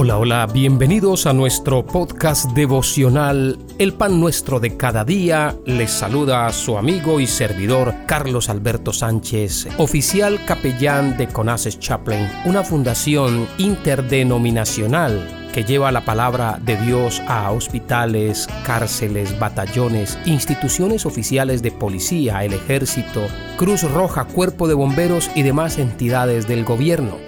Hola, hola, bienvenidos a nuestro podcast devocional El pan nuestro de cada día. Les saluda su amigo y servidor Carlos Alberto Sánchez, oficial capellán de Conaces Chaplain, una fundación interdenominacional que lleva la palabra de Dios a hospitales, cárceles, batallones, instituciones oficiales de policía, el ejército, Cruz Roja, Cuerpo de Bomberos y demás entidades del gobierno.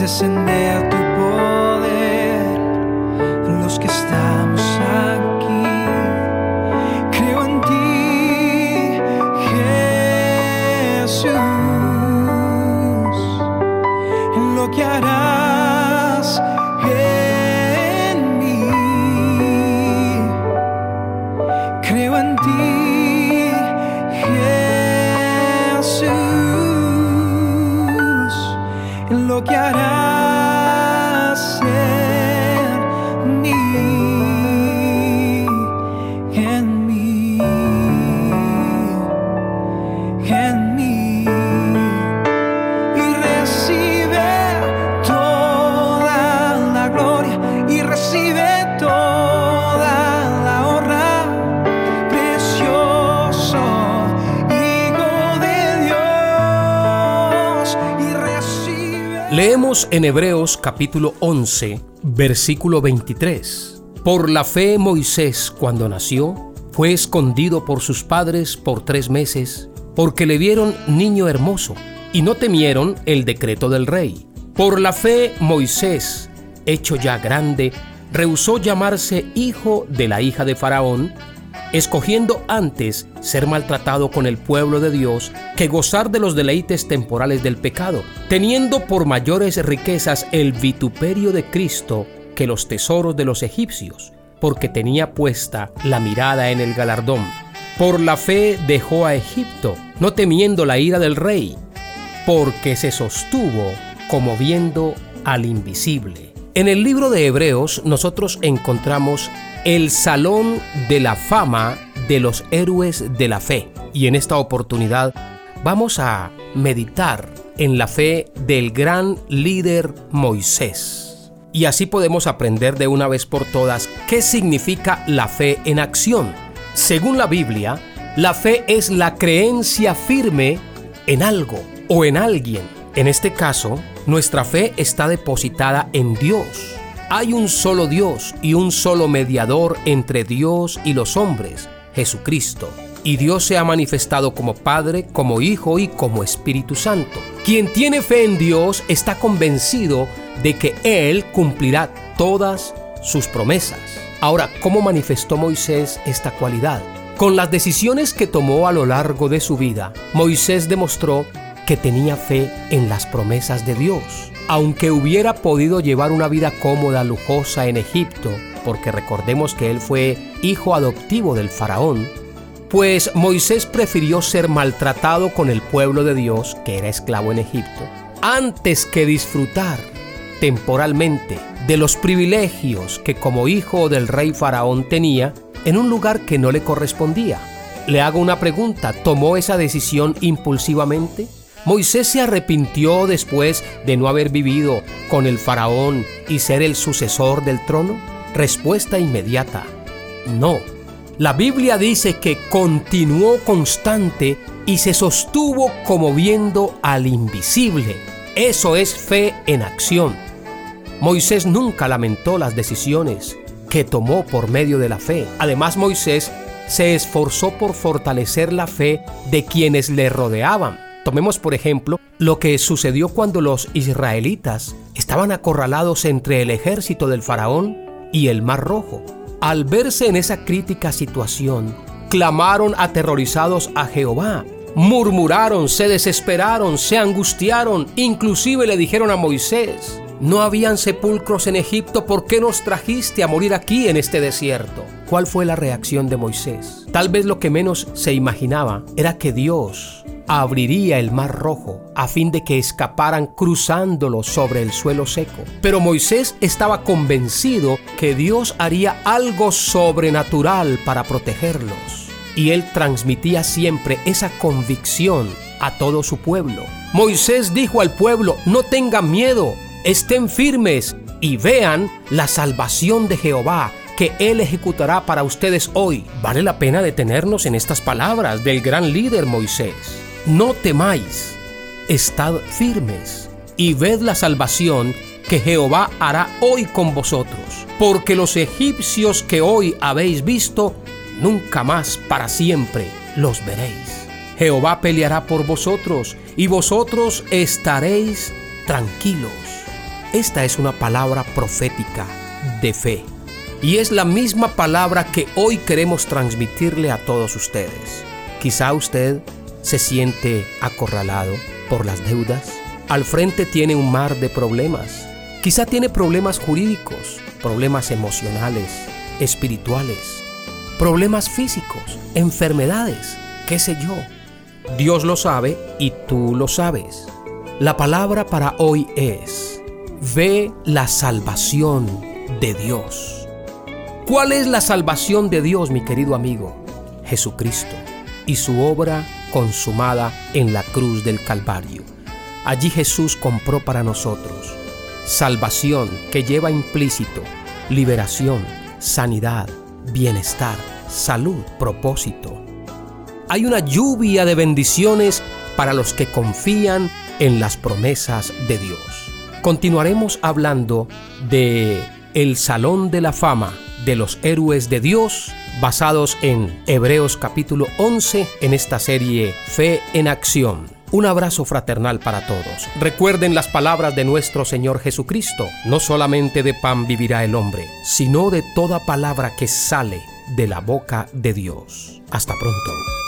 descender tu poder en los que estamos aquí. Creo en ti, Jesús, en lo que harás en mí. Creo en ti, Jesús, lo que harás. Leemos en Hebreos capítulo 11, versículo 23. Por la fe Moisés, cuando nació, fue escondido por sus padres por tres meses, porque le vieron niño hermoso, y no temieron el decreto del rey. Por la fe Moisés, hecho ya grande, rehusó llamarse hijo de la hija de Faraón, escogiendo antes ser maltratado con el pueblo de Dios que gozar de los deleites temporales del pecado, teniendo por mayores riquezas el vituperio de Cristo que los tesoros de los egipcios, porque tenía puesta la mirada en el galardón. Por la fe dejó a Egipto, no temiendo la ira del rey, porque se sostuvo como viendo al invisible. En el libro de Hebreos nosotros encontramos el Salón de la Fama de los Héroes de la Fe. Y en esta oportunidad vamos a meditar en la fe del gran líder Moisés. Y así podemos aprender de una vez por todas qué significa la fe en acción. Según la Biblia, la fe es la creencia firme en algo o en alguien. En este caso, nuestra fe está depositada en Dios hay un solo Dios y un solo mediador entre Dios y los hombres, Jesucristo. Y Dios se ha manifestado como Padre, como Hijo y como Espíritu Santo. Quien tiene fe en Dios está convencido de que Él cumplirá todas sus promesas. Ahora, ¿cómo manifestó Moisés esta cualidad? Con las decisiones que tomó a lo largo de su vida, Moisés demostró que tenía fe en las promesas de Dios. Aunque hubiera podido llevar una vida cómoda, lujosa en Egipto, porque recordemos que él fue hijo adoptivo del faraón, pues Moisés prefirió ser maltratado con el pueblo de Dios, que era esclavo en Egipto, antes que disfrutar temporalmente de los privilegios que como hijo del rey faraón tenía en un lugar que no le correspondía. Le hago una pregunta, ¿tomó esa decisión impulsivamente? Moisés se arrepintió después de no haber vivido con el faraón y ser el sucesor del trono? Respuesta inmediata, no. La Biblia dice que continuó constante y se sostuvo como viendo al invisible. Eso es fe en acción. Moisés nunca lamentó las decisiones que tomó por medio de la fe. Además, Moisés se esforzó por fortalecer la fe de quienes le rodeaban Tomemos por ejemplo lo que sucedió cuando los israelitas estaban acorralados entre el ejército del faraón y el mar rojo. Al verse en esa crítica situación, clamaron aterrorizados a Jehová, murmuraron, se desesperaron, se angustiaron, inclusive le dijeron a Moisés, No habían sepulcros en Egipto, ¿por qué nos trajiste a morir aquí en este desierto? ¿Cuál fue la reacción de Moisés? Tal vez lo que menos se imaginaba era que Dios abriría el mar rojo a fin de que escaparan cruzándolo sobre el suelo seco. Pero Moisés estaba convencido que Dios haría algo sobrenatural para protegerlos. Y él transmitía siempre esa convicción a todo su pueblo. Moisés dijo al pueblo, no tengan miedo, estén firmes y vean la salvación de Jehová que Él ejecutará para ustedes hoy. Vale la pena detenernos en estas palabras del gran líder Moisés. No temáis, estad firmes y ved la salvación que Jehová hará hoy con vosotros, porque los egipcios que hoy habéis visto, nunca más para siempre los veréis. Jehová peleará por vosotros y vosotros estaréis tranquilos. Esta es una palabra profética de fe. Y es la misma palabra que hoy queremos transmitirle a todos ustedes. Quizá usted se siente acorralado por las deudas. Al frente tiene un mar de problemas. Quizá tiene problemas jurídicos, problemas emocionales, espirituales, problemas físicos, enfermedades, qué sé yo. Dios lo sabe y tú lo sabes. La palabra para hoy es, ve la salvación de Dios. ¿Cuál es la salvación de Dios, mi querido amigo? Jesucristo y su obra consumada en la cruz del Calvario. Allí Jesús compró para nosotros salvación que lleva implícito liberación, sanidad, bienestar, salud, propósito. Hay una lluvia de bendiciones para los que confían en las promesas de Dios. Continuaremos hablando de el Salón de la Fama de los héroes de Dios basados en Hebreos capítulo 11 en esta serie Fe en Acción. Un abrazo fraternal para todos. Recuerden las palabras de nuestro Señor Jesucristo. No solamente de pan vivirá el hombre, sino de toda palabra que sale de la boca de Dios. Hasta pronto.